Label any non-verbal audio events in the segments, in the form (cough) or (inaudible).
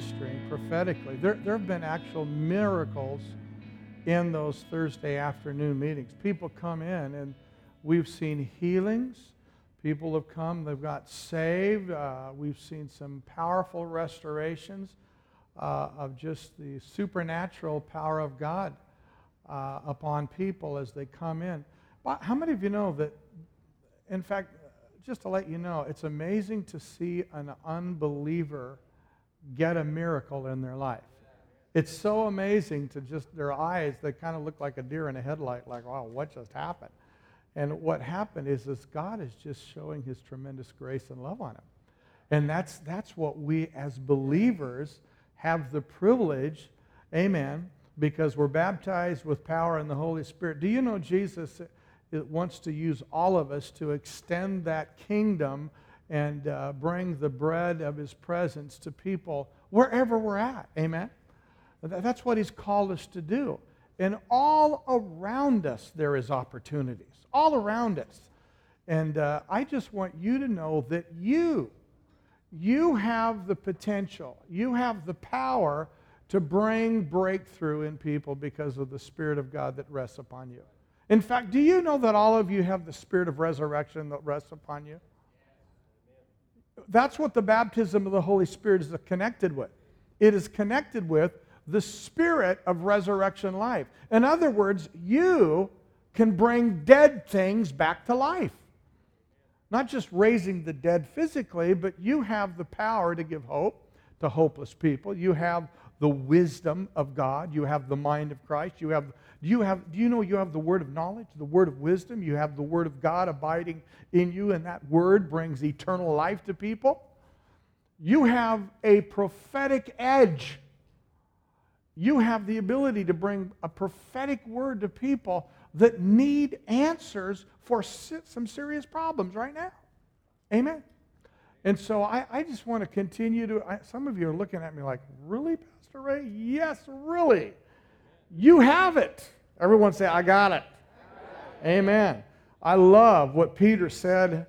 ministering prophetically. There, there have been actual miracles in those Thursday afternoon meetings. People come in and we've seen healings. People have come, they've got saved. Uh, we've seen some powerful restorations uh, of just the supernatural power of God uh, upon people as they come in. But how many of you know that, in fact, just to let you know, it's amazing to see an unbeliever get a miracle in their life. It's so amazing to just their eyes, they kind of look like a deer in a headlight, like, wow, what just happened? And what happened is this God is just showing his tremendous grace and love on him. And that's, that's what we as believers have the privilege, amen, because we're baptized with power in the Holy Spirit. Do you know Jesus uh, wants to use all of us to extend that kingdom and uh, bring the bread of his presence to people wherever we're at? Amen? That's what he's called us to do. And all around us, there is opportunities. All around us. And uh, I just want you to know that you, you have the potential, you have the power to bring breakthrough in people because of the Spirit of God that rests upon you. In fact, do you know that all of you have the Spirit of resurrection that rests upon you? That's what the baptism of the Holy Spirit is connected with. It is connected with the spirit of resurrection life. In other words, you can bring dead things back to life. Not just raising the dead physically, but you have the power to give hope to hopeless people. You have the wisdom of God. You have the mind of Christ. You have, do, you have, do you know you have the word of knowledge, the word of wisdom? You have the word of God abiding in you, and that word brings eternal life to people. You have a prophetic edge you have the ability to bring a prophetic word to people that need answers for some serious problems right now. Amen. And so I, I just want to continue to. I, some of you are looking at me like, really, Ray? Yes, really. You have it. Everyone say, I got it. Amen. I love what Peter said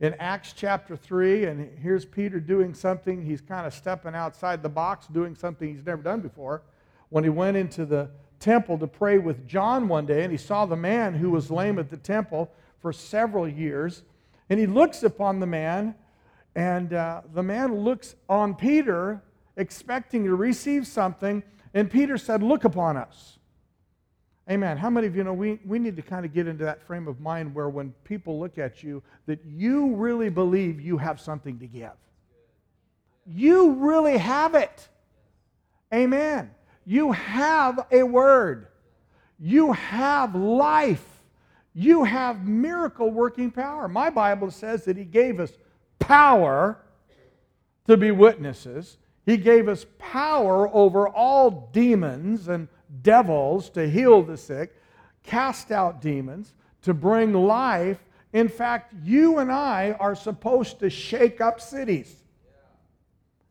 in Acts chapter 3. And here's Peter doing something. He's kind of stepping outside the box, doing something he's never done before when he went into the temple to pray with John one day, and he saw the man who was lame at the temple for several years. And he looks upon the man, and uh, the man looks on Peter, expecting to receive something. And Peter said, Look upon us. Amen. How many of you know we, we need to kind of get into that frame of mind where when people look at you, that you really believe you have something to give? You really have it. Amen. You have a word. You have life. You have miracle working power. My Bible says that He gave us power to be witnesses. He gave us power over all demons and devils to heal the sick, cast out demons, to bring life. In fact, you and I are supposed to shake up cities.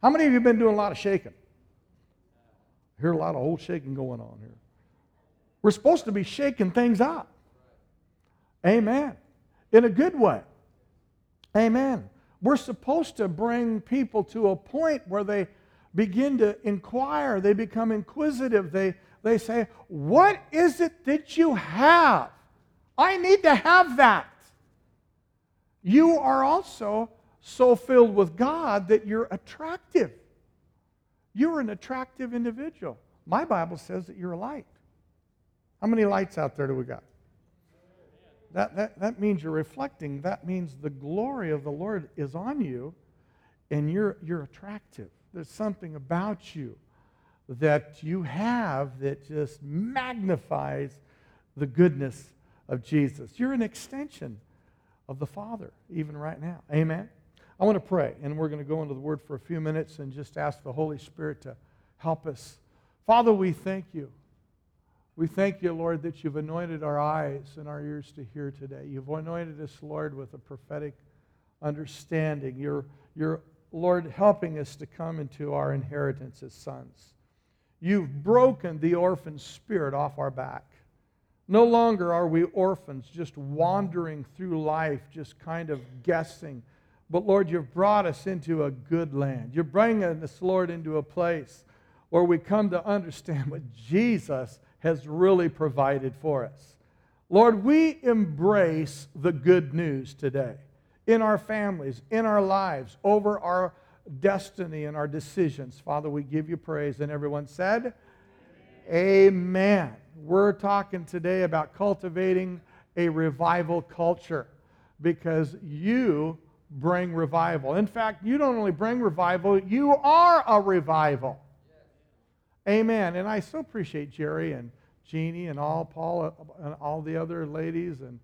How many of you have been doing a lot of shaking? I hear a lot of old shaking going on here. We're supposed to be shaking things up. Amen. In a good way. Amen. We're supposed to bring people to a point where they begin to inquire, they become inquisitive, they, they say, What is it that you have? I need to have that. You are also so filled with God that you're attractive. You're an attractive individual. My Bible says that you're a light. How many lights out there do we got? That, that, that means you're reflecting. That means the glory of the Lord is on you and you're, you're attractive. There's something about you that you have that just magnifies the goodness of Jesus. You're an extension of the Father, even right now. Amen. I want to pray, and we're going to go into the Word for a few minutes and just ask the Holy Spirit to help us. Father, we thank you. We thank you, Lord, that you've anointed our eyes and our ears to hear today. You've anointed us, Lord, with a prophetic understanding. You're, you're, Lord, helping us to come into our inheritance as sons. You've broken the orphan spirit off our back. No longer are we orphans just wandering through life, just kind of guessing But Lord, you've brought us into a good land. You're bringing us, Lord, into a place where we come to understand what Jesus has really provided for us. Lord, we embrace the good news today in our families, in our lives, over our destiny and our decisions. Father, we give you praise. And everyone said, Amen. Amen. We're talking today about cultivating a revival culture because you bring revival. In fact, you don't only bring revival, you are a revival. Amen. And I so appreciate Jerry and Jeannie and all Paul and all the other ladies and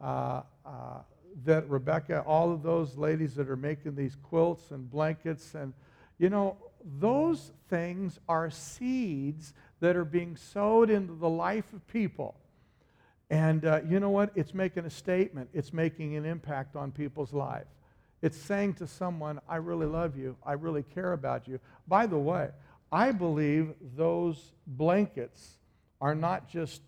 uh, uh, that Rebecca, all of those ladies that are making these quilts and blankets and you know those things are seeds that are being sowed into the life of people. And uh, you know what? It's making a statement. It's making an impact on people's lives. It's saying to someone, I really love you. I really care about you. By the way, I believe those blankets are not just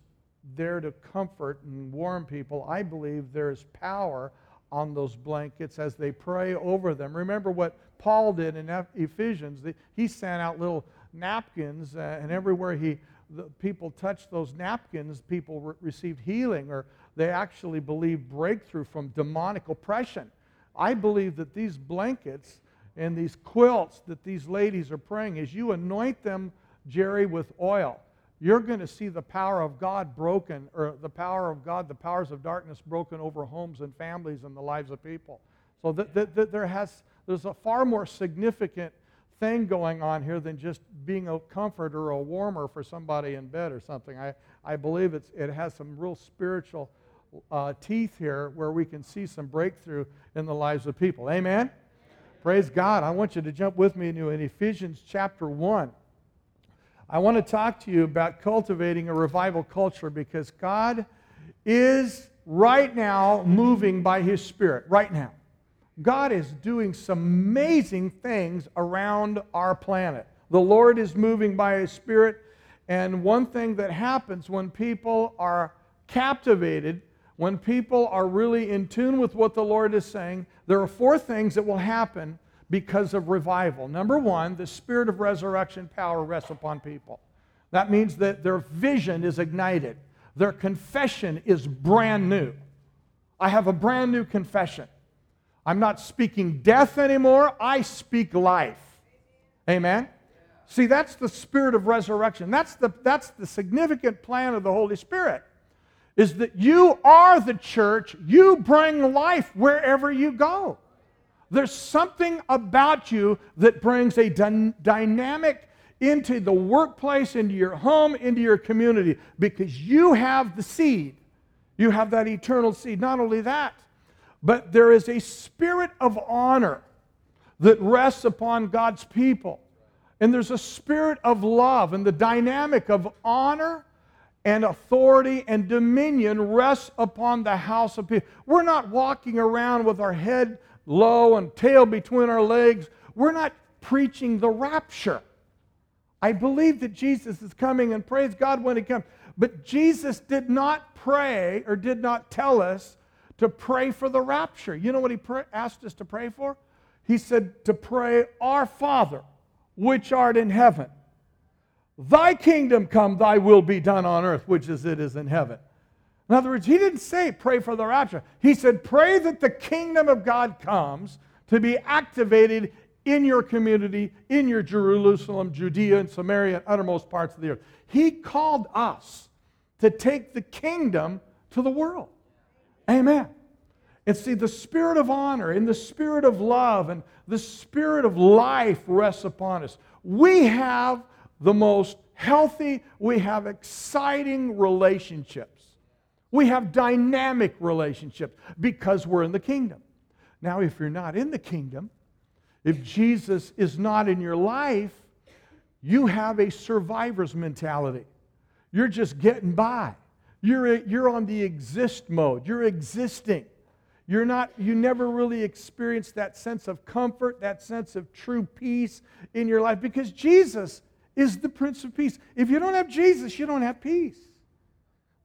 there to comfort and warm people. I believe there's power on those blankets as they pray over them. Remember what Paul did in Ephesians? He sent out little napkins, uh, and everywhere he the people touched those napkins, people re- received healing, or they actually believed breakthrough from demonic oppression. I believe that these blankets and these quilts that these ladies are praying, as you anoint them, Jerry, with oil, you're going to see the power of God broken, or the power of God, the powers of darkness broken over homes and families and the lives of people. So there has, there's a far more significant thing going on here than just being a comfort or a warmer for somebody in bed or something. I, I believe it's, it has some real spiritual uh, teeth here where we can see some breakthrough in the lives of people. Amen? Praise God. I want you to jump with me into in Ephesians chapter 1. I want to talk to you about cultivating a revival culture because God is right now moving by His Spirit, right now. God is doing some amazing things around our planet. The Lord is moving by His Spirit, and one thing that happens when people are captivated, when people are really in tune with what the Lord is saying, there are four things that will happen because of revival. Number one, the spirit of resurrection power rests upon people. That means that their vision is ignited, their confession is brand new. I have a brand new confession. I'm not speaking death anymore, I speak life. Amen? See, that's the spirit of resurrection. That's the, that's the significant plan of the Holy Spirit. Is that you are the church, you bring life wherever you go. There's something about you that brings a dy- dynamic into the workplace, into your home, into your community, because you have the seed. You have that eternal seed. Not only that, but there is a spirit of honor that rests upon God's people. And there's a spirit of love, and the dynamic of honor and authority and dominion rests upon the house of people. We're not walking around with our head low and tail between our legs. We're not preaching the rapture. I believe that Jesus is coming and praise God when he comes. But Jesus did not pray or did not tell us to pray for the rapture. You know what he asked us to pray for? He said to pray, Our Father, which art in heaven, thy kingdom come, thy will be done on earth, which as it is in heaven. In other words, he didn't say pray for the rapture. He said pray that the kingdom of God comes to be activated in your community, in your Jerusalem, Judea, and Samaria, and uttermost parts of the earth. He called us to take the kingdom to the world. Amen. And see, the spirit of honor and the spirit of love and the spirit of life rests upon us. We have the most healthy, we have exciting relationships. We have dynamic relationships because we're in the kingdom. Now, if you're not in the kingdom, if Jesus is not in your life, you have a survivor's mentality. You're just getting by. You're, you're on the exist mode. You're existing. You're not, you never really experience that sense of comfort, that sense of true peace in your life because Jesus is the Prince of Peace. If you don't have Jesus, you don't have peace.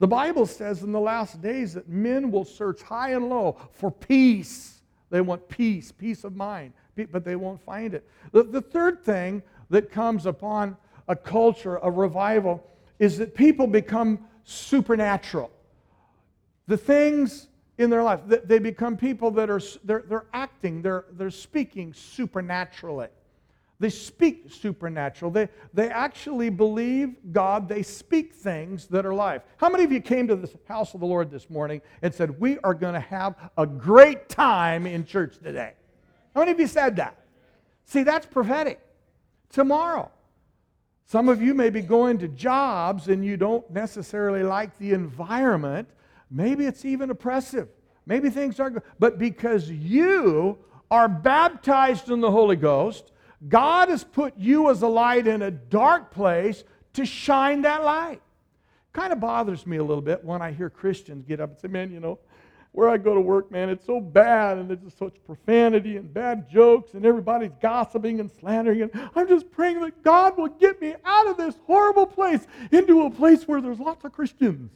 The Bible says in the last days that men will search high and low for peace. They want peace, peace of mind, but they won't find it. The, the third thing that comes upon a culture of revival is that people become supernatural. The things in their life, they become people that are they're, they're acting, they're, they're speaking supernaturally. They speak supernatural. They, they actually believe God. They speak things that are life. How many of you came to the house of the Lord this morning and said, We are going to have a great time in church today? How many of you said that? See, that's prophetic. Tomorrow. Some of you may be going to jobs and you don't necessarily like the environment. Maybe it's even oppressive. Maybe things are good. But because you are baptized in the Holy Ghost, God has put you as a light in a dark place to shine that light. Kind of bothers me a little bit when I hear Christians get up and say, Man, you know, where I go to work, man, it's so bad and there's just such profanity and bad jokes and everybody's gossiping and slandering. And I'm just praying that God will get me out of this horrible place into a place where there's lots of Christians.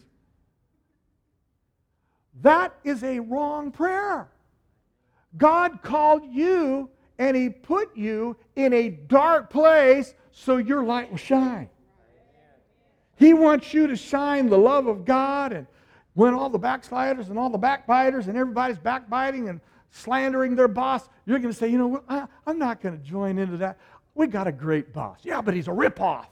That is a wrong prayer. God called you and He put you in a dark place so your light will shine. He wants you to shine the love of God and when all the backsliders and all the backbiters and everybody's backbiting and slandering their boss, you're going to say, you know, I, am not going to join into that. We got a great boss. Yeah, but he's a ripoff.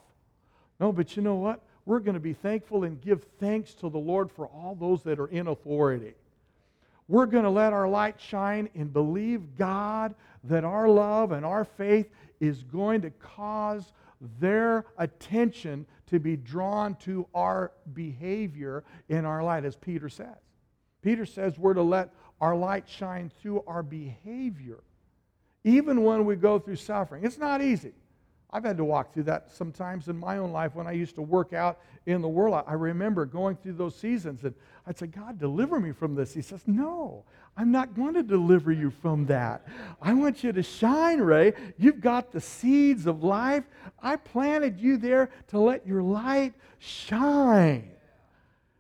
No, but you know what? We're going to be thankful and give thanks to the Lord for all those that are in authority. We're going to let our light shine and believe God that our love and our faith is going to cause their attention to be drawn to our behavior in our light, as Peter says. Peter says we're to let our light shine through our behavior, even when we go through suffering. It's not easy. I've had to walk through that sometimes in my own life when I used to work out in the world. I remember going through those seasons and I'd say, God, deliver me from this. He says, No, I'm not going to deliver you from that. I want you to shine, Ray. You've got the seeds of life. I planted you there to let your light shine.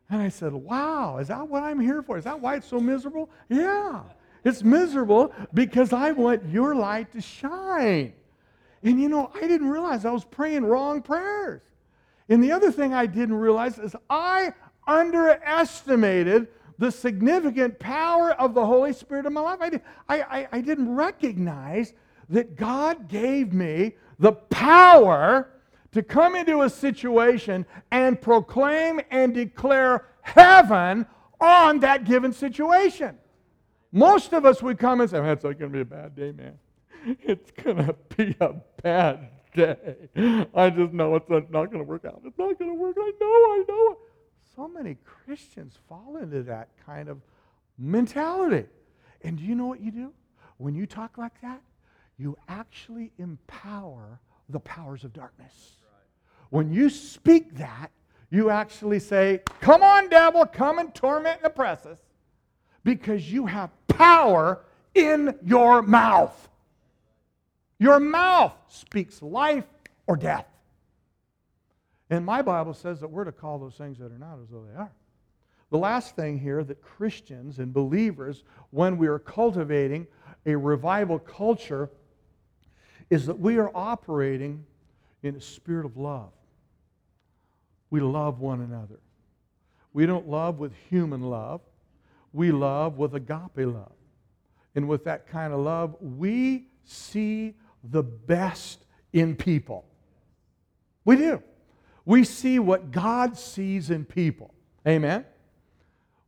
And I said, Wow, is that what I'm here for? Is that why it's so miserable? Yeah, it's miserable because I want your light to shine. And you know, I didn't realize I was praying wrong prayers. And the other thing I didn't realize is I underestimated the significant power of the Holy Spirit in my life. I, I, I didn't recognize that God gave me the power to come into a situation and proclaim and declare heaven on that given situation. Most of us would come and say, That's going to be a bad day, man. (laughs) it's going to be a bad day. I just know it's not going to work out. It's not going to work. I know, I know. So many Christians fall into that kind of mentality. And do you know what you do? When you talk like that, you actually empower the powers of darkness. When you speak that, you actually say, Come on, devil, come and torment and oppress us, because you have power in your mouth. Your mouth speaks life or death. And my Bible says that we're to call those things that are not as though they are. The last thing here that Christians and believers, when we are cultivating a revival culture, is that we are operating in a spirit of love. We love one another. We don't love with human love, we love with agape love. And with that kind of love, we see the best in people. We do. We see what God sees in people. Amen?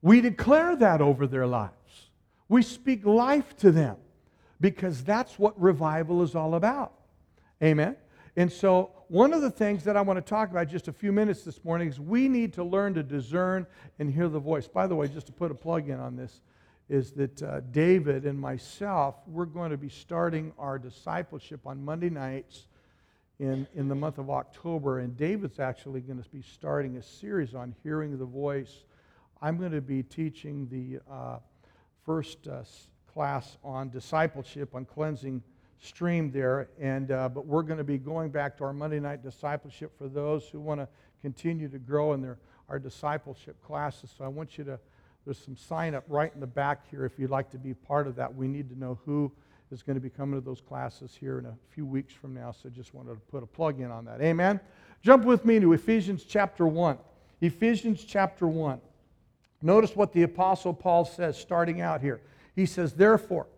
We declare that over their lives. We speak life to them because that's what revival is all about. Amen? And so, one of the things that I want to talk about just a few minutes this morning is we need to learn to discern and hear the voice. By the way, just to put a plug in on this, is that uh, David and myself, we're going to be starting our discipleship on Monday nights in, in the month of October. And David's actually going to be starting a series on hearing the voice. I'm going to be teaching the uh, first uh, class on discipleship, on cleansing stream there. And, uh, but we're going to be going back to our Monday night discipleship for those who want to continue to grow in their, our discipleship classes. So I want you to There's some sign up right in the back here if you'd like to be part of that. We need to know who is going to be coming to those classes here in a few weeks from now. So just wanted to put a plug in on that. Amen. Jump with me to Ephesians chapter 1. Ephesians chapter 1. Notice what the Apostle Paul says starting out here. He says, Therefore,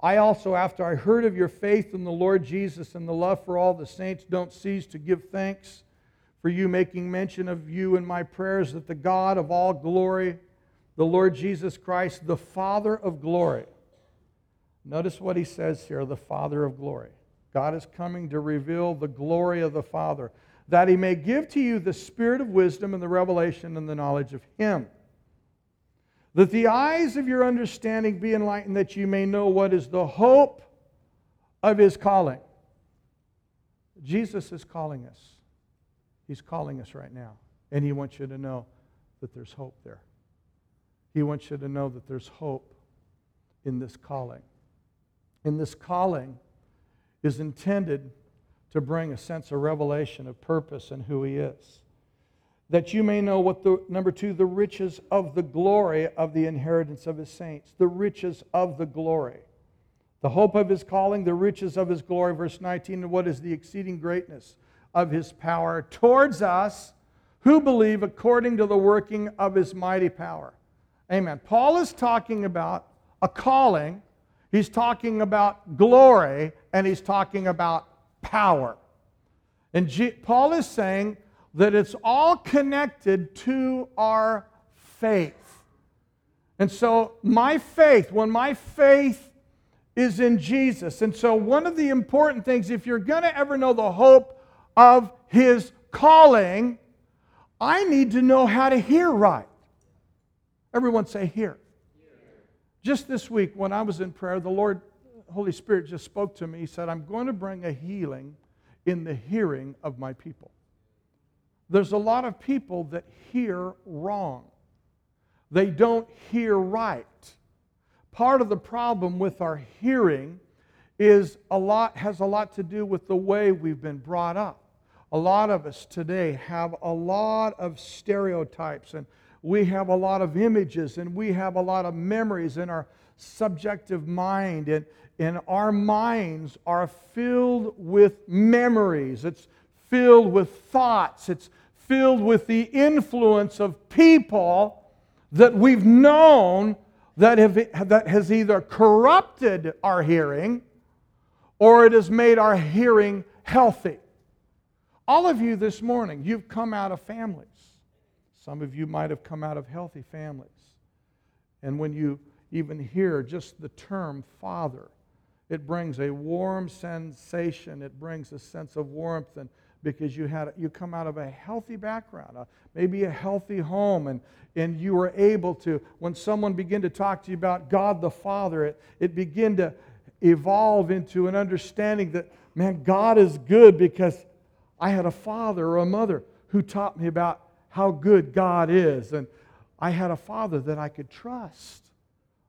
I also, after I heard of your faith in the Lord Jesus and the love for all the saints, don't cease to give thanks for you, making mention of you in my prayers, that the God of all glory, the Lord Jesus Christ, the Father of glory. Notice what he says here the Father of glory. God is coming to reveal the glory of the Father, that he may give to you the spirit of wisdom and the revelation and the knowledge of him. That the eyes of your understanding be enlightened, that you may know what is the hope of his calling. Jesus is calling us. He's calling us right now. And he wants you to know that there's hope there. He wants you to know that there's hope in this calling. And this calling is intended to bring a sense of revelation of purpose and who He is. That you may know what the, number two, the riches of the glory of the inheritance of His saints. The riches of the glory. The hope of His calling, the riches of His glory. Verse 19, and what is the exceeding greatness of His power towards us who believe according to the working of His mighty power. Amen. Paul is talking about a calling, he's talking about glory, and he's talking about power. And G- Paul is saying that it's all connected to our faith. And so, my faith, when my faith is in Jesus, and so one of the important things, if you're going to ever know the hope of his calling, I need to know how to hear right. Everyone say, Hear. Just this week, when I was in prayer, the Lord, Holy Spirit, just spoke to me. He said, I'm going to bring a healing in the hearing of my people. There's a lot of people that hear wrong, they don't hear right. Part of the problem with our hearing is a lot has a lot to do with the way we've been brought up. A lot of us today have a lot of stereotypes and we have a lot of images and we have a lot of memories in our subjective mind. And, and our minds are filled with memories, it's filled with thoughts, it's filled with the influence of people that we've known that, have, that has either corrupted our hearing or it has made our hearing healthy. All of you this morning, you've come out of families some of you might have come out of healthy families. And when you even hear just the term father, it brings a warm sensation. It brings a sense of warmth and because you had you come out of a healthy background, uh, maybe a healthy home, and, and you were able to, when someone began to talk to you about God the Father, it, it began to evolve into an understanding that, man, God is good because I had a father or a mother who taught me about how good God is. And I had a father that I could trust.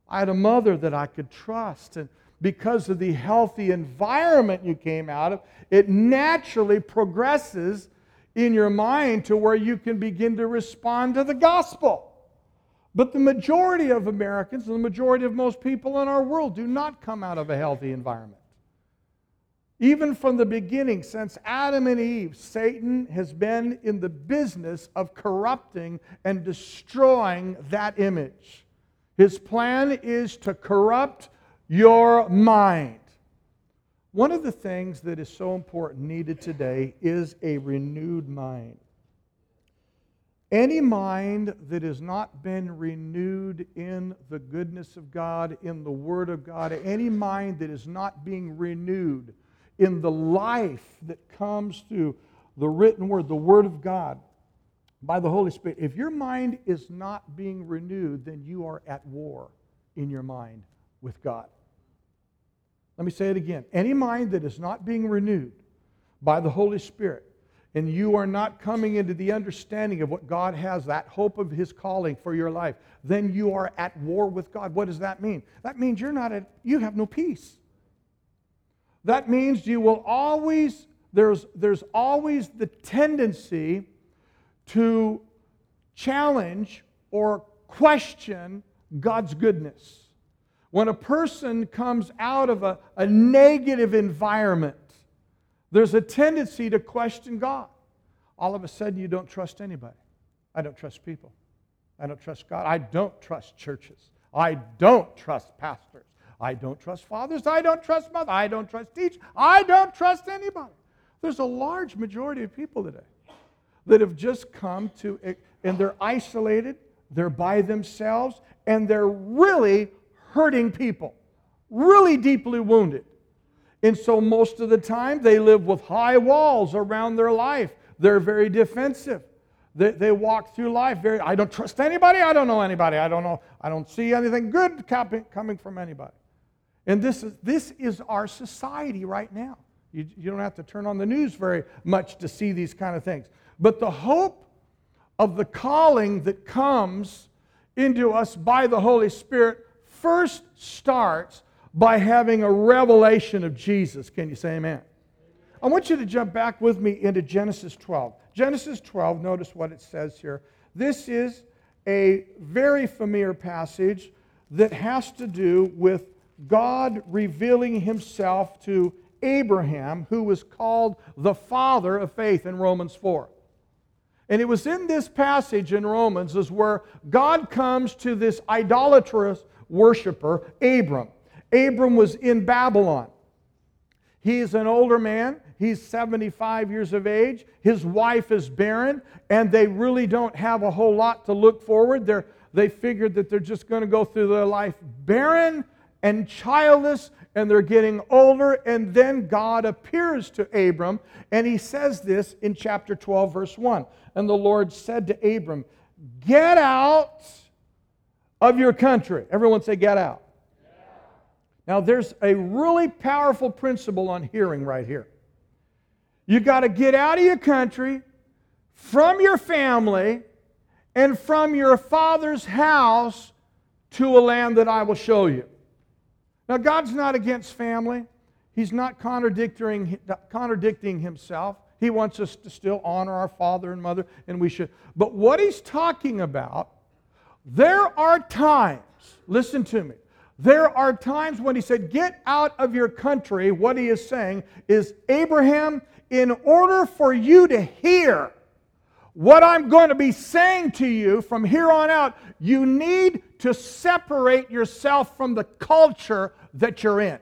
I had a mother that I could trust. And because of the healthy environment you came out of, it naturally progresses in your mind to where you can begin to respond to the gospel. But the majority of Americans, and the majority of most people in our world, do not come out of a healthy environment. Even from the beginning, since Adam and Eve, Satan has been in the business of corrupting and destroying that image. His plan is to corrupt your mind. One of the things that is so important, needed today, is a renewed mind. Any mind that has not been renewed in the goodness of God, in the Word of God, any mind that is not being renewed, in the life that comes through the written word, the word of God, by the Holy Spirit, if your mind is not being renewed, then you are at war in your mind with God. Let me say it again. Any mind that is not being renewed by the Holy Spirit, and you are not coming into the understanding of what God has, that hope of His calling for your life, then you are at war with God. What does that mean? That means you're not at, you have no peace. That means you will always, there's, there's always the tendency to challenge or question God's goodness. When a person comes out of a, a negative environment, there's a tendency to question God. All of a sudden, you don't trust anybody. I don't trust people. I don't trust God. I don't trust churches. I don't trust pastors. I don't trust fathers. I don't trust mothers. I don't trust teachers. I don't trust anybody. There's a large majority of people today that have just come to, and they're isolated, they're by themselves, and they're really hurting people, really deeply wounded. And so most of the time they live with high walls around their life. They're very defensive. They, they walk through life very, I don't trust anybody, I don't know anybody, I don't know, I don't see anything good coming from anybody. And this is, this is our society right now. You, you don't have to turn on the news very much to see these kind of things. But the hope of the calling that comes into us by the Holy Spirit first starts by having a revelation of Jesus. Can you say amen? I want you to jump back with me into Genesis 12. Genesis 12, notice what it says here. This is a very familiar passage that has to do with God revealing himself to Abraham, who was called the father of faith in Romans 4. And it was in this passage in Romans is where God comes to this idolatrous worshiper, Abram. Abram was in Babylon. He's an older man. He's 75 years of age. His wife is barren, and they really don't have a whole lot to look forward. They're, they figured that they're just going to go through their life barren and childless, and they're getting older. And then God appears to Abram, and he says this in chapter 12, verse 1. And the Lord said to Abram, Get out of your country. Everyone say, Get out. Now, there's a really powerful principle on hearing right here. You got to get out of your country, from your family, and from your father's house to a land that I will show you. Now, God's not against family. He's not contradicting, contradicting himself. He wants us to still honor our father and mother, and we should. But what he's talking about, there are times, listen to me, there are times when he said, Get out of your country. What he is saying is, Abraham, in order for you to hear what I'm going to be saying to you from here on out, you need to separate yourself from the culture that you're in.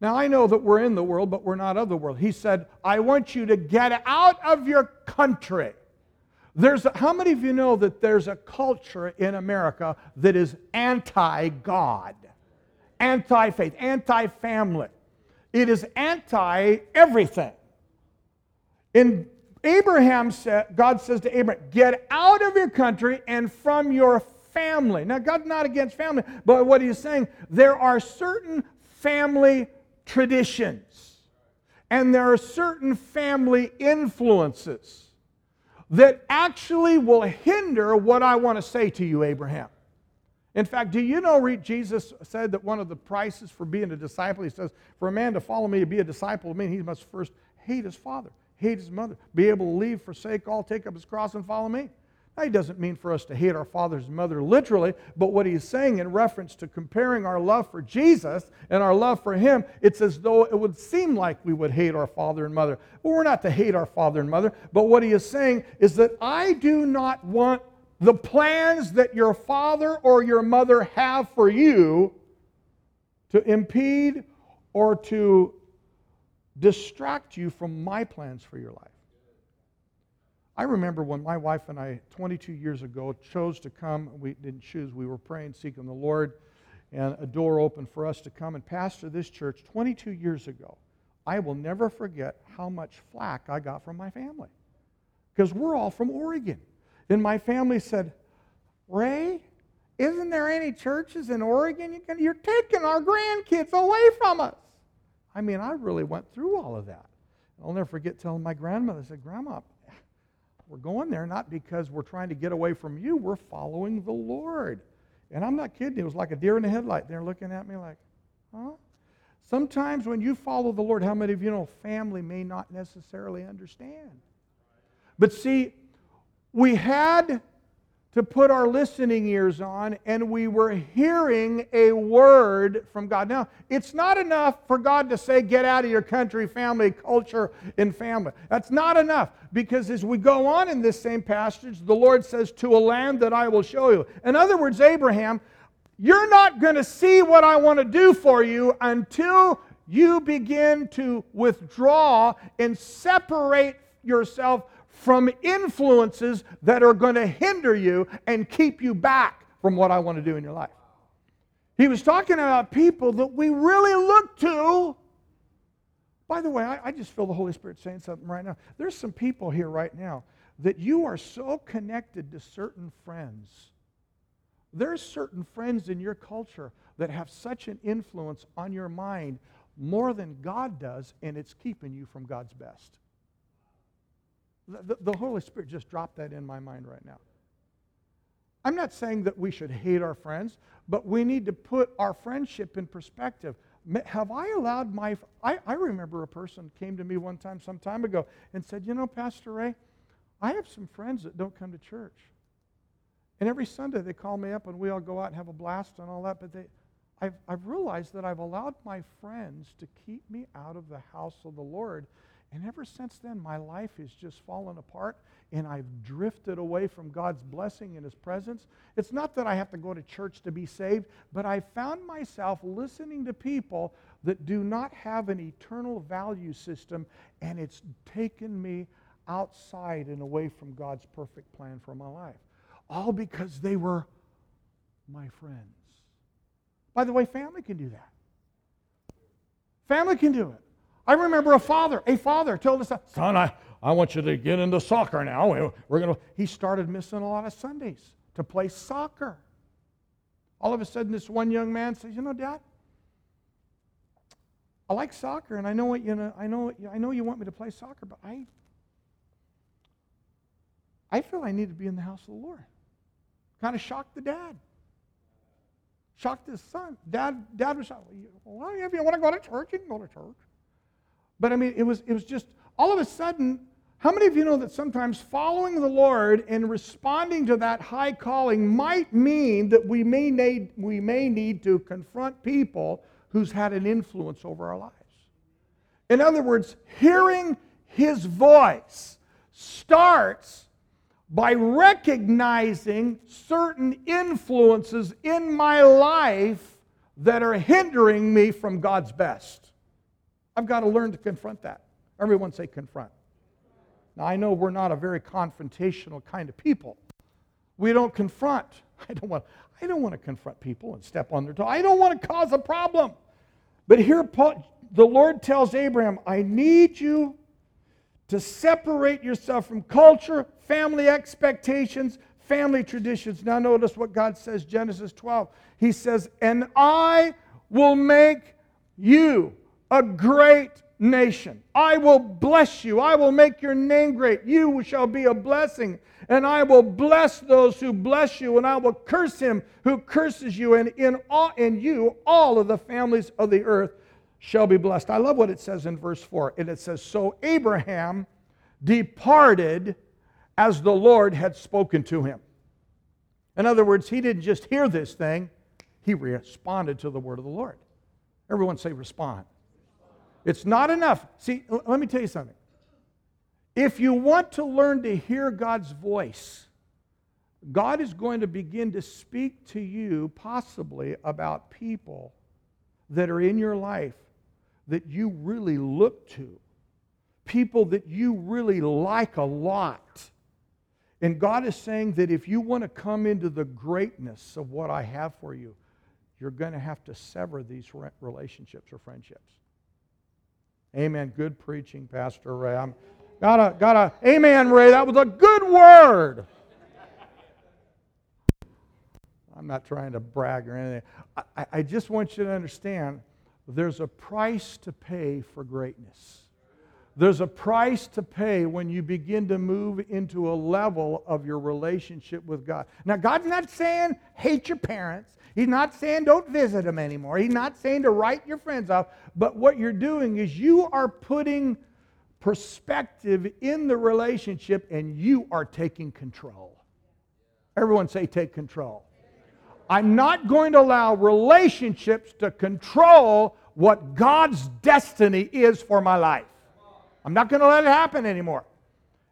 Now, I know that we're in the world, but we're not of the world. He said, I want you to get out of your country. There's a, how many of you know that there's a culture in America that is anti God, anti faith, anti family? It is anti everything. In Abraham said, God says to Abraham, Get out of your country and from your family. Now, God's not against family, but what he's saying, there are certain family traditions and there are certain family influences that actually will hinder what I want to say to you, Abraham. In fact, do you know Jesus said that one of the prices for being a disciple, he says, for a man to follow me, to be a disciple of me, he must first hate his father hate his mother, be able to leave, forsake all, take up his cross, and follow me. Now, he doesn't mean for us to hate our fathers and mother literally, but what he's saying in reference to comparing our love for Jesus and our love for him, it's as though it would seem like we would hate our father and mother. We're not to hate our father and mother, but what he is saying is that I do not want the plans that your father or your mother have for you to impede or to distract you from my plans for your life. I remember when my wife and I, 22 years ago, chose to come. We didn't choose, we were praying, seeking the Lord, and a door opened for us to come and pastor this church 22 years ago. I will never forget how much flack I got from my family because we're all from Oregon. And my family said, Ray, isn't there any churches in Oregon? You are taking our grandkids away from us. I mean, I really went through all of that. I'll never forget telling my grandmother, I said, Grandma, we're going there not because we're trying to get away from you, we're following the Lord. And I'm not kidding, it was like a deer in the headlight. They're looking at me like, huh? Sometimes when you follow the Lord, how many of you know family may not necessarily understand? But see, we had to put our listening ears on and we were hearing a word from God. Now, it's not enough for God to say, get out of your country, family, culture, and family. That's not enough because as we go on in this same passage, the Lord says, to a land that I will show you. In other words, Abraham, you're not going to see what I want to do for you until you begin to withdraw and separate yourself from influences that are going to hinder you and keep you back from what I want to do in your life. He was talking about people that we really look to. By the way, I, I, just feel the Holy Spirit saying something right now. There's some people here right now that you are so connected to certain friends. There's certain friends in your culture that have such an influence on your mind more than God does, and it's keeping you from God's best. The, the Holy Spirit just dropped that in my mind right now. I'm not saying that we should hate our friends, but we need to put our friendship in perspective. Have I allowed my. I, I remember a person came to me one time, some time ago, and said, You know, Pastor Ray, I have some friends that don't come to church. And every Sunday they call me up and we all go out and have a blast and all that, but they, I've, I've realized that I've allowed my friends to keep me out of the house of the Lord and ever since then, my life has just fallen apart and I've drifted away from God's blessing and His presence. It's not that I have to go to church to be saved, but I found myself listening to people that do not have an eternal value system, and it's taken me outside and away from God's perfect plan for my life. All because they were my friends. By the way, family can do that. Family can do it. I remember a father, a father told his son, son, I, I want you to get into soccer now. We're gonna, he started missing a lot of Sundays to play soccer. All of a sudden, this one young man says, You know, Dad, I like soccer, and I know what you know, I know, I know you want me to play soccer, but I, I feel I need to be in the house of the Lord. Kind of shocked the dad. Shocked his son. Dad, dad was shocked. Well, if you want to go to church, you can go to church. But I mean, it was, it was just all of a sudden. How many of you know that sometimes following the Lord and responding to that high calling might mean that we may need, we may need to confront people who's had an influence over our lives? In other words, hearing his voice starts by recognizing certain influences in my life that are hindering me from God's best. I've got to learn to confront that. Everyone say confront. Now, I know we're not a very confrontational kind of people. We don't confront. (laughs) I don't want, I don't want to confront people and step on their toe. I don't want to cause a problem. But here, Paul, the Lord tells Abraham, I need you to separate yourself from culture, family expectations, family traditions. Now, notice what God says, Genesis 12. He says, And I will make you a great nation. I will bless you. I will make your name great. You shall be a blessing. And I will bless those who bless you, and I will curse him who curses you. And in, all, in you, all of the families of the earth shall be blessed. I love what it says in verse 4. And it says, So Abraham departed as the Lord had spoken to him. In other words, he didn't just hear this thing, he responded to the word of the Lord. Everyone say, respond. It's not enough. See, let me tell you something. If you want to learn to hear God's voice, God is going to begin to speak to you possibly about people that are in your life that you really look to, people that you really like a lot. And God is saying that if you want to come into the greatness of what I have for you, you're going to have to sever these relationships or friendships. Amen. Good preaching, Pastor Ray. I'm, got a, got a, amen, Ray. That was a good word. I'm not trying to brag or anything. I, I just want you to understand there's a price to pay for greatness. There's a price to pay when you begin to move into a level of your relationship with God. Now, God's not saying hate your parents. He's not saying don't visit them anymore. He's not saying to write your friends off. But what you're doing is you are putting perspective in the relationship and you are taking control. Everyone say, take control. I'm not going to allow relationships to control what God's destiny is for my life. I'm not going to let it happen anymore.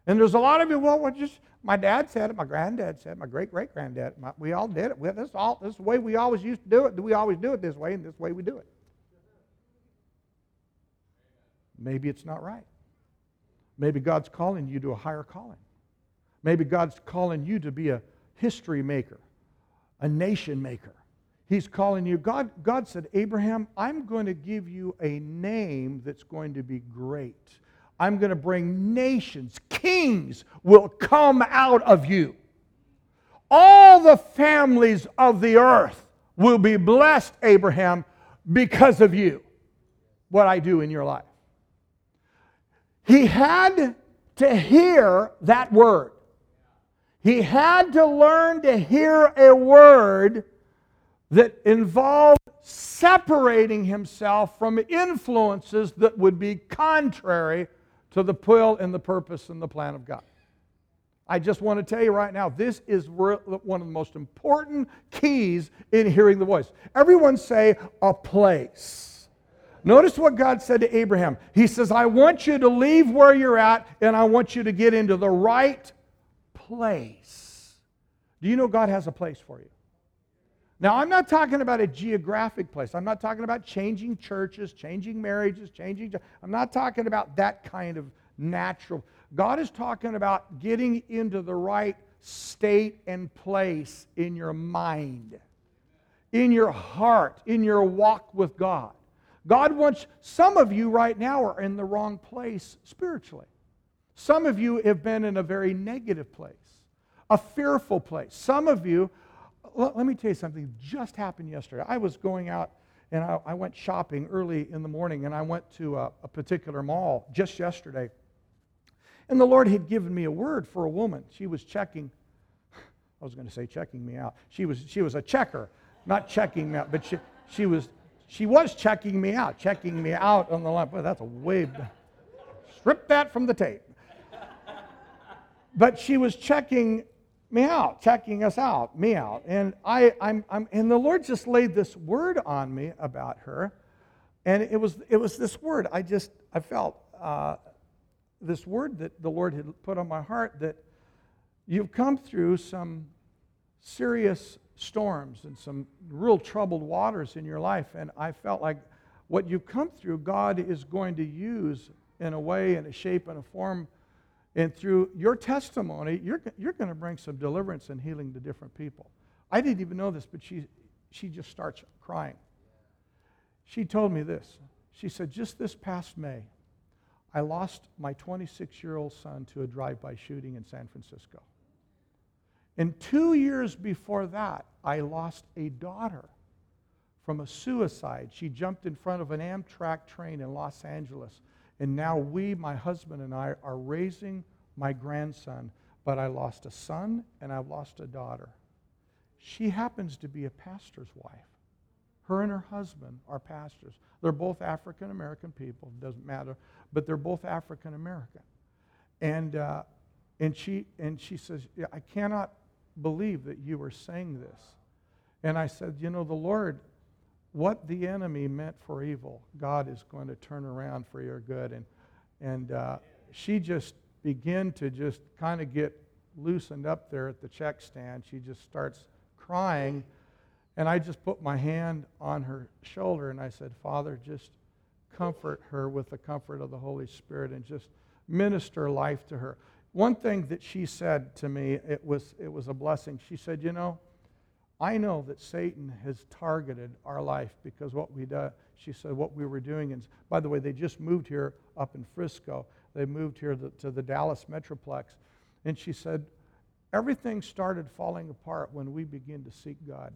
And there's a lot of you, well, what just my dad said it, my granddad said it, my great great granddad. We all did it. We, this, all, this is the way we always used to do it. Do we always do it this way? And this way we do it. Maybe it's not right. Maybe God's calling you to a higher calling. Maybe God's calling you to be a history maker, a nation maker. He's calling you. God, God said, Abraham, I'm going to give you a name that's going to be great. I'm going to bring nations, kings will come out of you. All the families of the earth will be blessed, Abraham, because of you, what I do in your life. He had to hear that word. He had to learn to hear a word that involved separating himself from influences that would be contrary to the will and the purpose and the plan of God. I just want to tell you right now, this is one of the most important keys in hearing the voice. Everyone say, a place. Notice what God said to Abraham. He says, I want you to leave where you're at and I want you to get into the right place. Do you know God has a place for you? Now, I'm not talking about a geographic place. I'm not talking about changing churches, changing marriages, changing. I'm not talking about that kind of natural. God is talking about getting into the right state and place in your mind, in your heart, in your walk with God. God wants, some of you right now are in the wrong place spiritually. Some of you have been in a very negative place, a fearful place. Some of you let, let me tell you something just happened yesterday. I was going out and I, I went shopping early in the morning and I went to a, a particular mall just yesterday. And the Lord had given me a word for a woman. She was checking, I was going to say checking me out. She was, she was a checker, not checking me out, but she, she, was, she was checking me out, checking me out on the line. Boy, that's a way, strip that from the tape. But she was checking me out, checking us out, me out. And I, I'm, I'm, and the Lord just laid this word on me about her. And it was, it was this word. I just, I felt uh, this word that the Lord had put on my heart that you've come through some serious storms and some real troubled waters in your life. And I felt like what you've come through, God is going to use in a way, in a shape, and a form and through your testimony, you're, you're going to bring some deliverance and healing to different people. I didn't even know this, but she, she just starts crying. She told me this. She said, Just this past May, I lost my 26 year old son to a drive by shooting in San Francisco. And two years before that, I lost a daughter from a suicide. She jumped in front of an Amtrak train in Los Angeles and now we, my husband and I, are raising my grandson. But I lost a son and I've lost a daughter. She happens to be a pastor's wife. Her and her husband are pastors. They're both African American people, doesn't matter, but they're both African American. And, uh, and, she, and she says, I cannot believe that you are saying this. And I said, You know, the Lord what the enemy meant for evil, God is going to turn around for your good. And, and uh, she just began to just kind of get loosened up there at the check stand. She just starts crying. And I just put my hand on her shoulder and I said, Father, just comfort her with the comfort of the Holy Spirit and just minister life to her. One thing that she said to me, it was, it was a blessing. She said, You know, I know that Satan has targeted our life because what we do, she said, what we were doing. And by the way, they just moved here up in Frisco. They moved here to, to the Dallas Metroplex. And she said, everything started falling apart when we begin to seek God.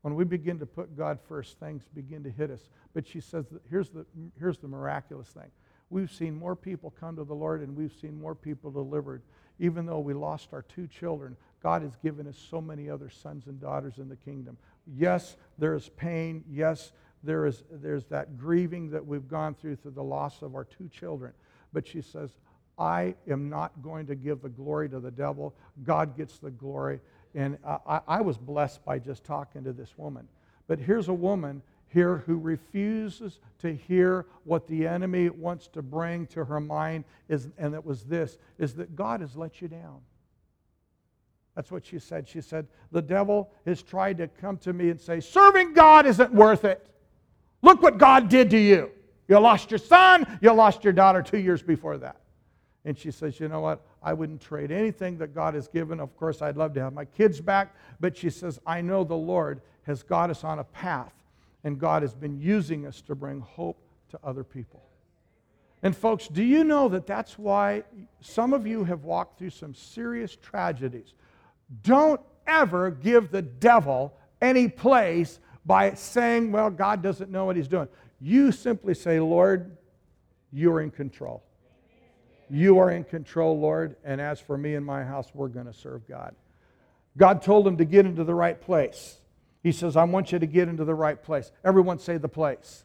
When we begin to put God first, things begin to hit us. But she says, here's the, here's the miraculous thing. We've seen more people come to the Lord and we've seen more people delivered. Even though we lost our two children, God has given us so many other sons and daughters in the kingdom. Yes, there is pain. Yes, there is there's that grieving that we've gone through through the loss of our two children. But she says, I am not going to give the glory to the devil. God gets the glory. And I, I was blessed by just talking to this woman. But here's a woman here who refuses to hear what the enemy wants to bring to her mind is and it was this is that God has let you down. That's what she said. She said, The devil has tried to come to me and say, Serving God isn't worth it. Look what God did to you. You lost your son, you lost your daughter two years before that. And she says, You know what? I wouldn't trade anything that God has given. Of course, I'd love to have my kids back. But she says, I know the Lord has got us on a path, and God has been using us to bring hope to other people. And, folks, do you know that that's why some of you have walked through some serious tragedies? Don't ever give the devil any place by saying, well, God doesn't know what he's doing. You simply say, Lord, you're in control. You are in control, Lord, and as for me and my house, we're going to serve God. God told him to get into the right place. He says, I want you to get into the right place. Everyone say the place.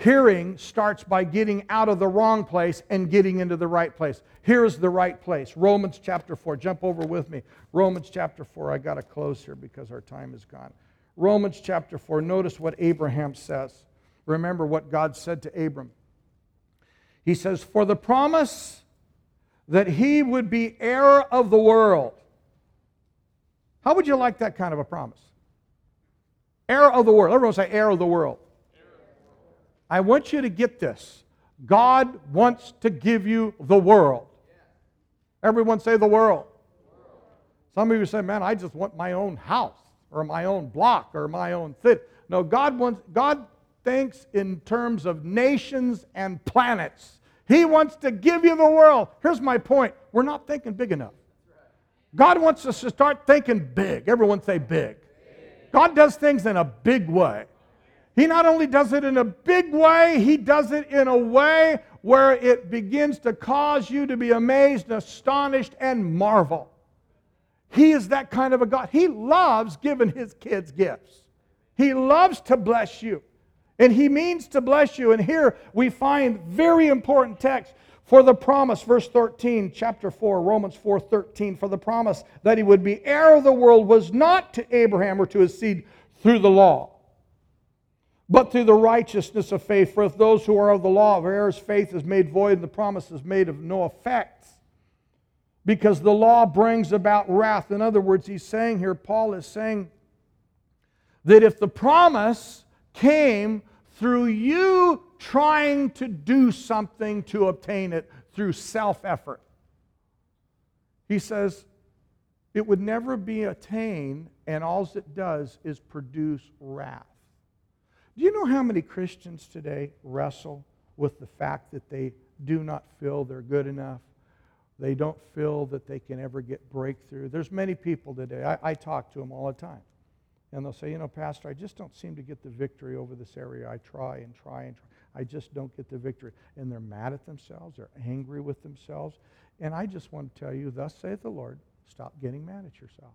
Hearing starts by getting out of the wrong place and getting into the right place. Here's the right place. Romans chapter 4. Jump over with me. Romans chapter 4. I got to close here because our time is gone. Romans chapter 4. Notice what Abraham says. Remember what God said to Abram. He says, For the promise that he would be heir of the world. How would you like that kind of a promise? Heir of the world. Everyone say heir of the world. I want you to get this. God wants to give you the world. Everyone say the world. Some of you say, man, I just want my own house or my own block or my own fit. No, God wants, God thinks in terms of nations and planets. He wants to give you the world. Here's my point. We're not thinking big enough. God wants us to start thinking big. Everyone say big. God does things in a big way. He not only does it in a big way, he does it in a way where it begins to cause you to be amazed, astonished, and marvel. He is that kind of a God. He loves giving his kids gifts. He loves to bless you. And he means to bless you. And here we find very important text for the promise, verse 13, chapter 4, Romans 4 13, for the promise that he would be heir of the world was not to Abraham or to his seed through the law but through the righteousness of faith. For if those who are of the law of heirs, faith is made void and the promise is made of no effect. Because the law brings about wrath. In other words, he's saying here, Paul is saying that if the promise came through you trying to do something to obtain it through self effort, he says it would never be attained, and all it does is produce wrath. Do you know how many Christians today wrestle with the fact that they do not feel they're good enough? They don't feel that they can ever get breakthrough. There's many people today, I, I talk to them all the time. And they'll say, you know, Pastor, I just don't seem to get the victory over this area. I try and try and try. I just don't get the victory. And they're mad at themselves. They're angry with themselves. And I just want to tell you, thus saith the Lord, stop getting mad at yourself.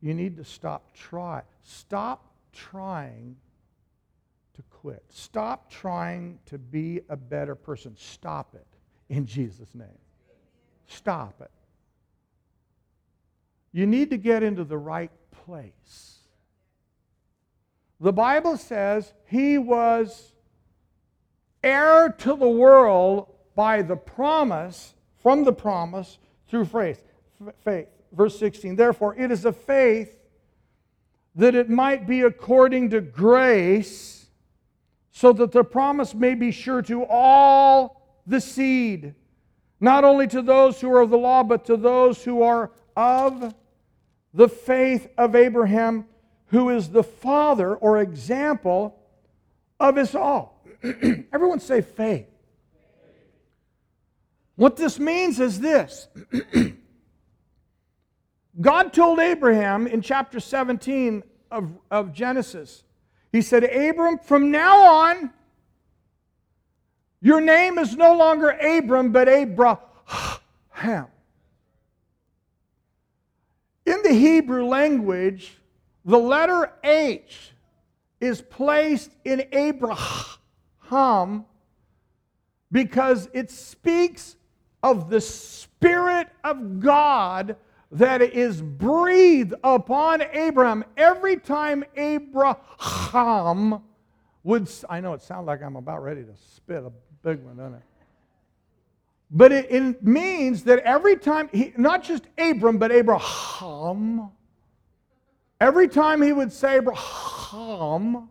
You need to stop try. Stop trying to quit. Stop trying to be a better person. Stop it in Jesus' name. Stop it. You need to get into the right place. The Bible says he was heir to the world by the promise, from the promise, through faith. faith. Verse 16, therefore, it is a faith that it might be according to grace, so that the promise may be sure to all the seed, not only to those who are of the law, but to those who are of the faith of Abraham, who is the father or example of us all. (clears throat) Everyone say faith. What this means is this (clears throat) God told Abraham in chapter 17 of, of Genesis, He said, Abram, from now on, your name is no longer Abram, but Abraham. In the Hebrew language, the letter H is placed in Abraham because it speaks of the Spirit of God that is breathed upon Abraham every time Abraham would. I know it sounds like I'm about ready to spit a big one, doesn't it? But it, it means that every time, he, not just Abram, but Abraham, every time he would say Abraham,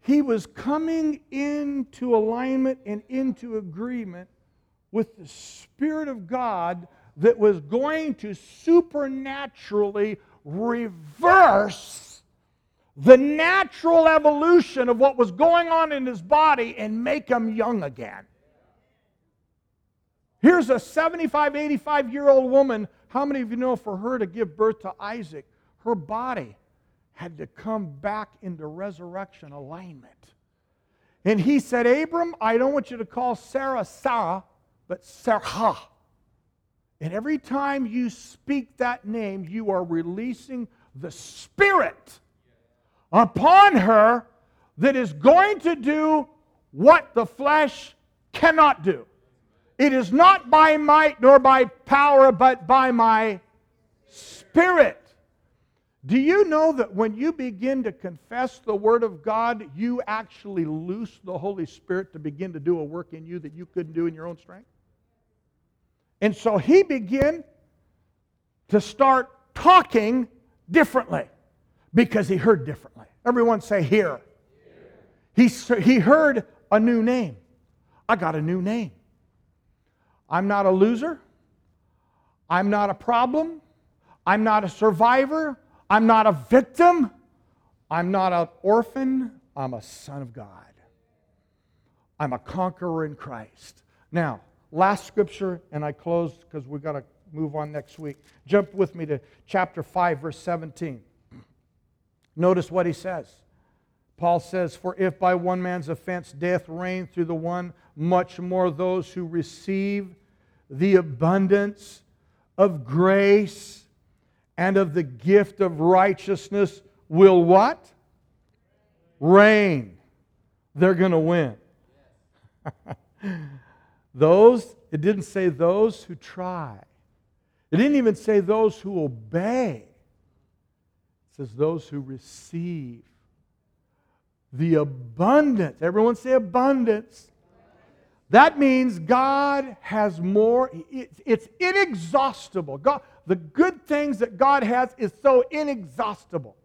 he was coming into alignment and into agreement with the Spirit of God that was going to supernaturally reverse the natural evolution of what was going on in his body and make him young again. Here's a 75, 85 year old woman. How many of you know for her to give birth to Isaac, her body had to come back into resurrection alignment? And he said, Abram, I don't want you to call Sarai Sarai, but Sarah. And every time you speak that name, you are releasing the Spirit upon her that is going to do what the flesh cannot do. It is not by might nor by power, but by my Spirit. Do you know that when you begin to confess the Word of God, you actually loose the Holy Spirit to begin to do a work in you that you couldn't do in your own strength? And so he began to start talking differently because he heard differently. Everyone say, Hear. He, he heard a new name. I got a new name. I'm not a loser. I'm not a problem. I'm not a survivor. I'm not a victim. I'm not an orphan. I'm a son of God. I'm a conqueror in Christ. Now, last scripture, and I close because we've got to move on next week. Jump with me to chapter 5, verse 17. Notice what he says. Paul says, For if by one man's offense death reigned through the one, much more those who receive the abundance of grace and of the gift of righteousness will what? Reign. They're going to win. (laughs) Those, it didn't say those who try. It didn't even say those who obey. It says those who receive the abundance. Everyone say abundance. That means God has more. It's inexhaustible. God, the good things that God has is so inexhaustible.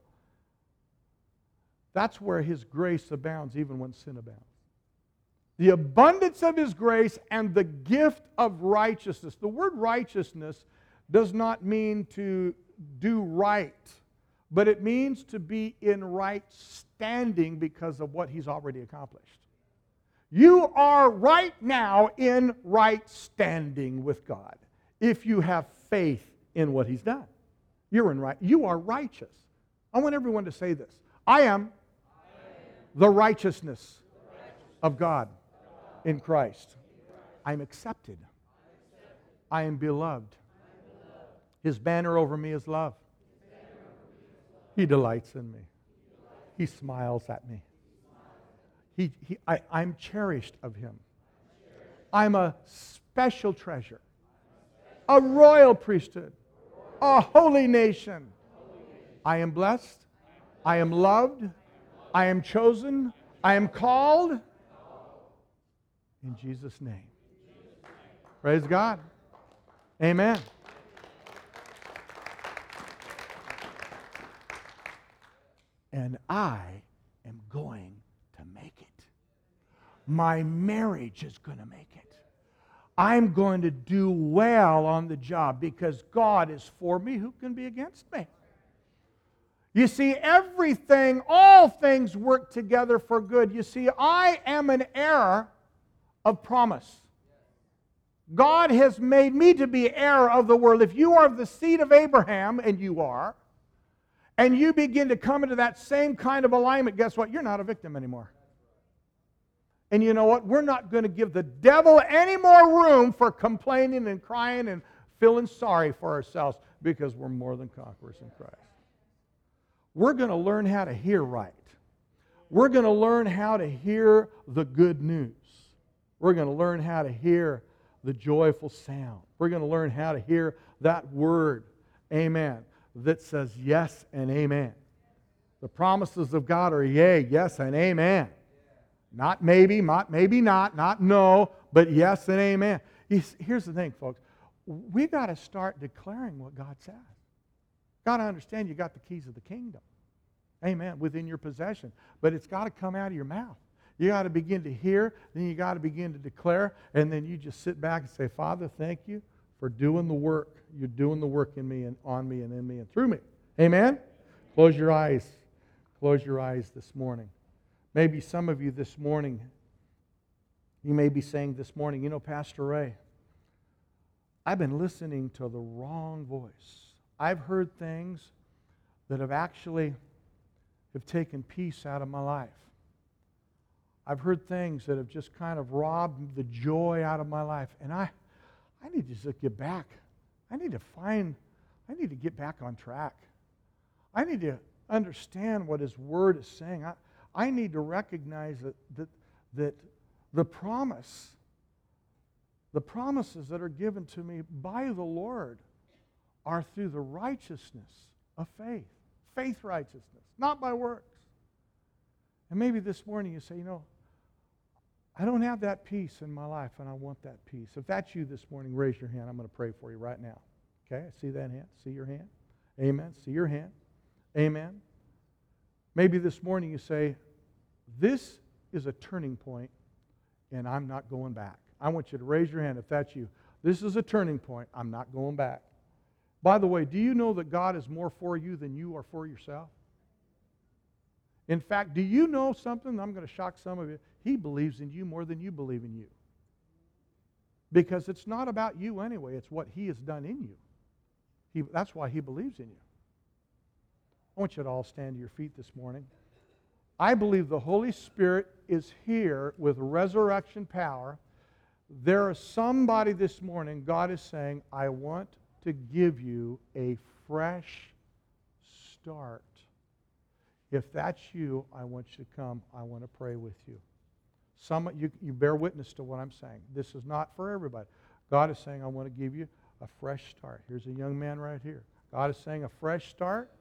That's where His grace abounds, even when sin abounds the abundance of his grace and the gift of righteousness. The word righteousness does not mean to do right, but it means to be in right standing because of what he's already accomplished. You are right now in right standing with God if you have faith in what he's done. You're in right. You are righteous. I want everyone to say this. I am the righteousness of God in Christ. I'm accepted. I am beloved. His banner over me is love. He delights in me. He smiles at me. He, he, I, I'm cherished of him. I'm a special treasure, a royal priesthood, a holy nation. I am blessed. I am loved. I am chosen. I am called. In Jesus' name. Praise God. Amen. And I am going to make it. My marriage is going to make it. I'm going to do well on the job because God is for me. Who can be against me? You see, everything, all things work together for good. You see, I am an heir of promise. God has made me to be heir of the world. If you are of the seed of Abraham, and you are, and you begin to come into that same kind of alignment, guess what? You're not a victim anymore. And you know what? We're not going to give the devil any more room for complaining and crying and feeling sorry for ourselves because we're more than conquerors in Christ. We're going to learn how to hear right. We're going to learn how to hear the good news. We're going to learn how to hear the joyful sound. We're going to learn how to hear that word, amen, that says yes and amen. The promises of God are yea, yes, and amen. Not maybe, not maybe not, not no, but yes and amen. Here's the thing, folks. We've got to start declaring what God says. Got to understand you got the keys of the kingdom. Amen. Within your possession. But it's got to come out of your mouth. You got to begin to hear, then you got to begin to declare, and then you just sit back and say, Father, thank you for doing the work. You're doing the work in me and on me and in me and through me. Amen? Close your eyes. Close your eyes this morning. Maybe some of you this morning, you may be saying this morning, you know, Pastor Ray, I've been listening to the wrong voice. I've heard things that have actually have taken peace out of my life. I've heard things that have just kind of robbed the joy out of my life. And I, I need to just get back. I need to find, I need to get back on track. I need to understand what His Word is saying. I, I need to recognize that, that, that the promise, the promises that are given to me by the Lord are through the righteousness of faith. Faith righteousness, not by works. And maybe this morning you say, you know, I don't have that peace in my life, and I want that peace. If that's you this morning, raise your hand. I'm going to pray for you right now. Okay? I see that hand. See your hand. Amen. See your hand. Amen. Maybe this morning you say, This is a turning point, and I'm not going back. I want you to raise your hand if that's you. This is a turning point. I'm not going back. By the way, do you know that God is more for you than you are for yourself? In fact, do you know something? I'm going to shock some of you. He believes in you more than you believe in you. Because it's not about you anyway, it's what He has done in you. He, that's why He believes in you. I want you to all stand to your feet this morning. I believe the Holy Spirit is here with resurrection power. There is somebody this morning, God is saying, I want to give you a fresh start. If that's you, I want you to come. I want to pray with you. Some you, you bear witness to what I'm saying. This is not for everybody. God is saying, I want to give you a fresh start. Here's a young man right here. God is saying a fresh start,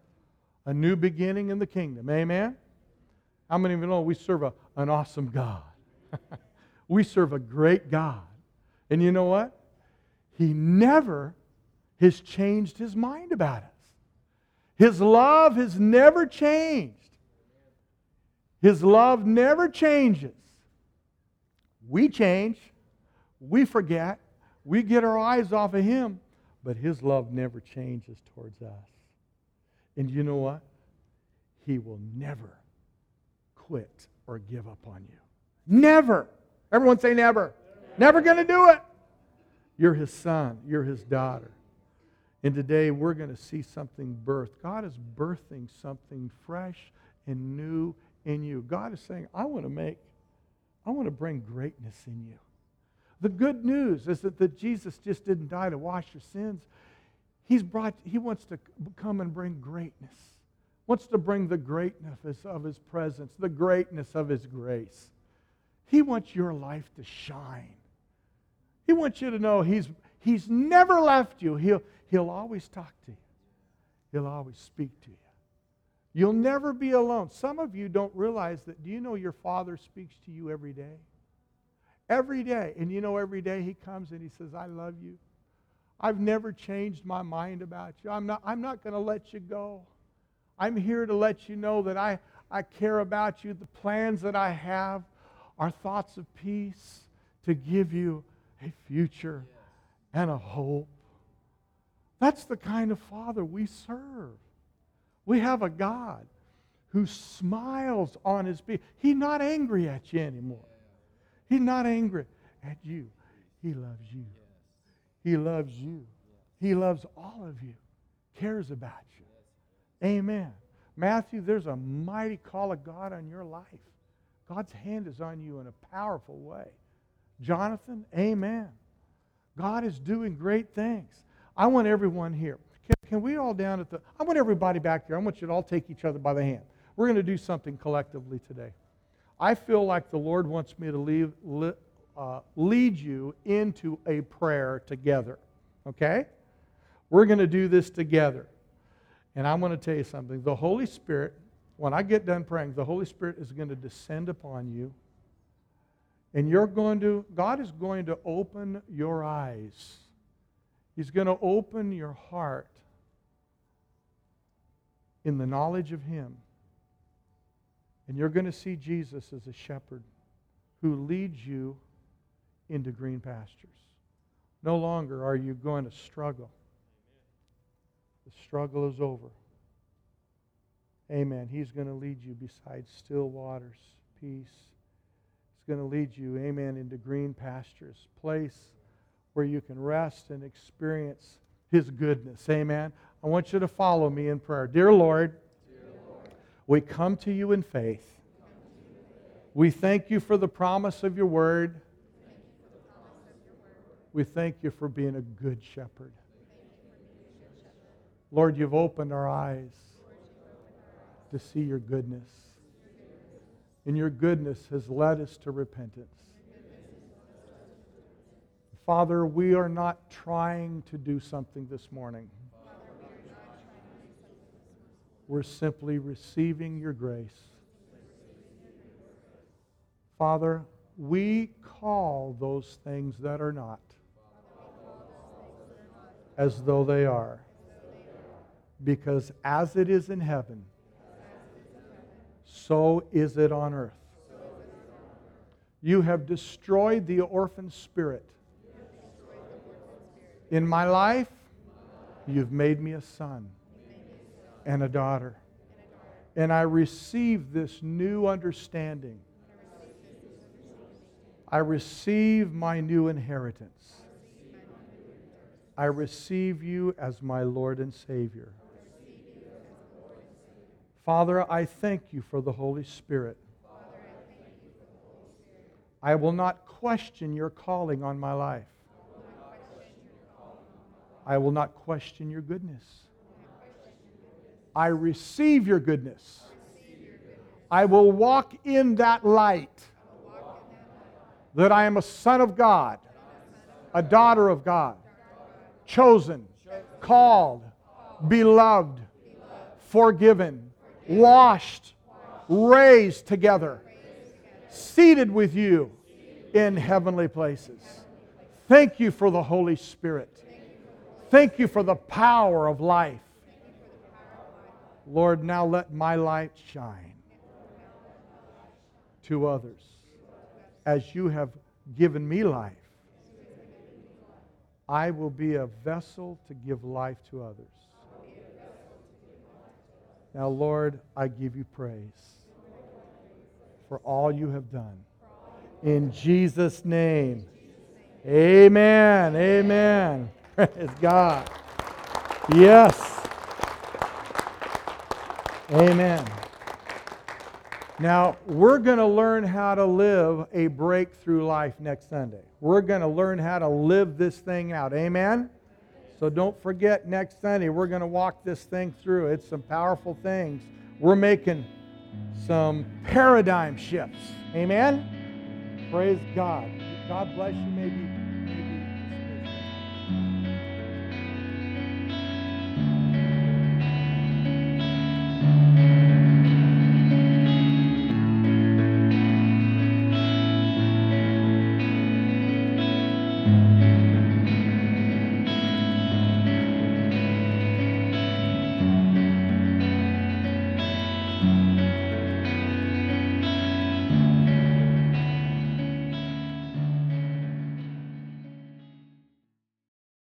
a new beginning in the kingdom. Amen? How many of you know we serve a, an awesome God? (laughs) we serve a great God. And you know what? He never has changed his mind about us. His love has never changed. His love never changes. We change, we forget, we get our eyes off of Him, but His love never changes towards us. And you know what? He will never quit or give up on you. Never. Everyone say never. Never, going to do it. You're His son, you're His daughter. And today we're going to see something birth. God is birthing something fresh and new in you. God is saying, I want to make I want to bring greatness in you. The good news is that, Jesus just didn't die to wash your sins. He's brought, he wants to come and bring greatness. Wants to bring the greatness of his presence, the greatness of his grace. He wants your life to shine. He wants you to know he's, he's never left you. He'll, he'll always talk to you. He'll always speak to you. You'll never be alone. Some of you don't realize that. Do you know your Father speaks to you every day? Every day. And you know, every day He comes and He says, I love you. I've never changed my mind about you. I'm not, I'm not going to let you go. I'm here to let you know that I, I care about you. The plans that I have are thoughts of peace to give you a future and a hope. That's the kind of Father we serve. We have a God who smiles on his people. He's not angry at you anymore. He's not angry at you. He loves you. He loves you. He loves all of you. Cares about you. Amen. Matthew, there's a mighty call of God on your life. God's hand is on you in a powerful way. Jonathan, amen. God is doing great things. I want everyone here. Can, can we all down at the, I want everybody back there, I want you to all take each other by the hand. We're going to do something collectively today. I feel like the Lord wants me to leave, uh, lead you into a prayer together. Okay? We're going to do this together. And I'm going to tell you something. The Holy Spirit, when I get done praying, the Holy Spirit is going to descend upon you. And you're going to, God is going to open your eyes. He's going to open your heart in the knowledge of Him. And you're going to see Jesus as a shepherd who leads you into green pastures. No longer are you going to struggle. The struggle is over. Amen. He's going to lead you beside still waters, peace. He's going to lead you, amen, into green pastures, place where you can rest and experience His goodness. Amen. I want you to follow me in prayer. Dear Lord, we come to you in faith. We thank you for the promise of your word. We thank you for being a good shepherd. Lord, you've opened our eyes to see your goodness. And your goodness has led us to repentance. Father, we are not trying to do something this morning. We're simply receiving your grace. Father, we call those things that are not as though they are. Because as it is in heaven, so is it on earth. You have destroyed the orphan spirit in my life, you've made me a son and a daughter. And I receive this new understanding. I receive my new inheritance. I receive you as my Lord and Savior. Father, I thank you for the Holy Spirit. I will not question your calling on my life. I will not question your goodness. I receive your goodness. I will walk in that light that I am a son of God, a daughter of God, chosen, called, beloved, forgiven, washed, raised together, seated with you in heavenly places. Thank you for the Holy Spirit. Thank you for the power of life. Lord, now let my light shine to others as you have given me life. I will be a vessel to give life to others. Now, Lord, I give you praise for all you have done. In Jesus' name, amen. Amen. (laughs) Praise God. Yes. Amen. Now, we're going to learn how to live a breakthrough life next Sunday. We're going to learn how to live this thing out. Amen? So don't forget next Sunday, we're going to walk this thing through. It's some powerful things. We're making some paradigm shifts. Amen? Praise God. God bless you. Maybe